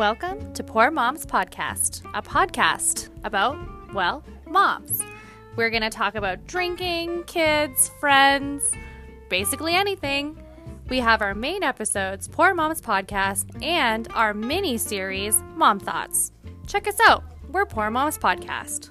Welcome to Pour Moms Podcast, a podcast about, well, moms. We're going to talk about drinking, kids, friends, basically anything. We have our main episodes, Pour Moms Podcast, and our mini series, Mom Thoughts. Check us out. We're Pour Moms Podcast.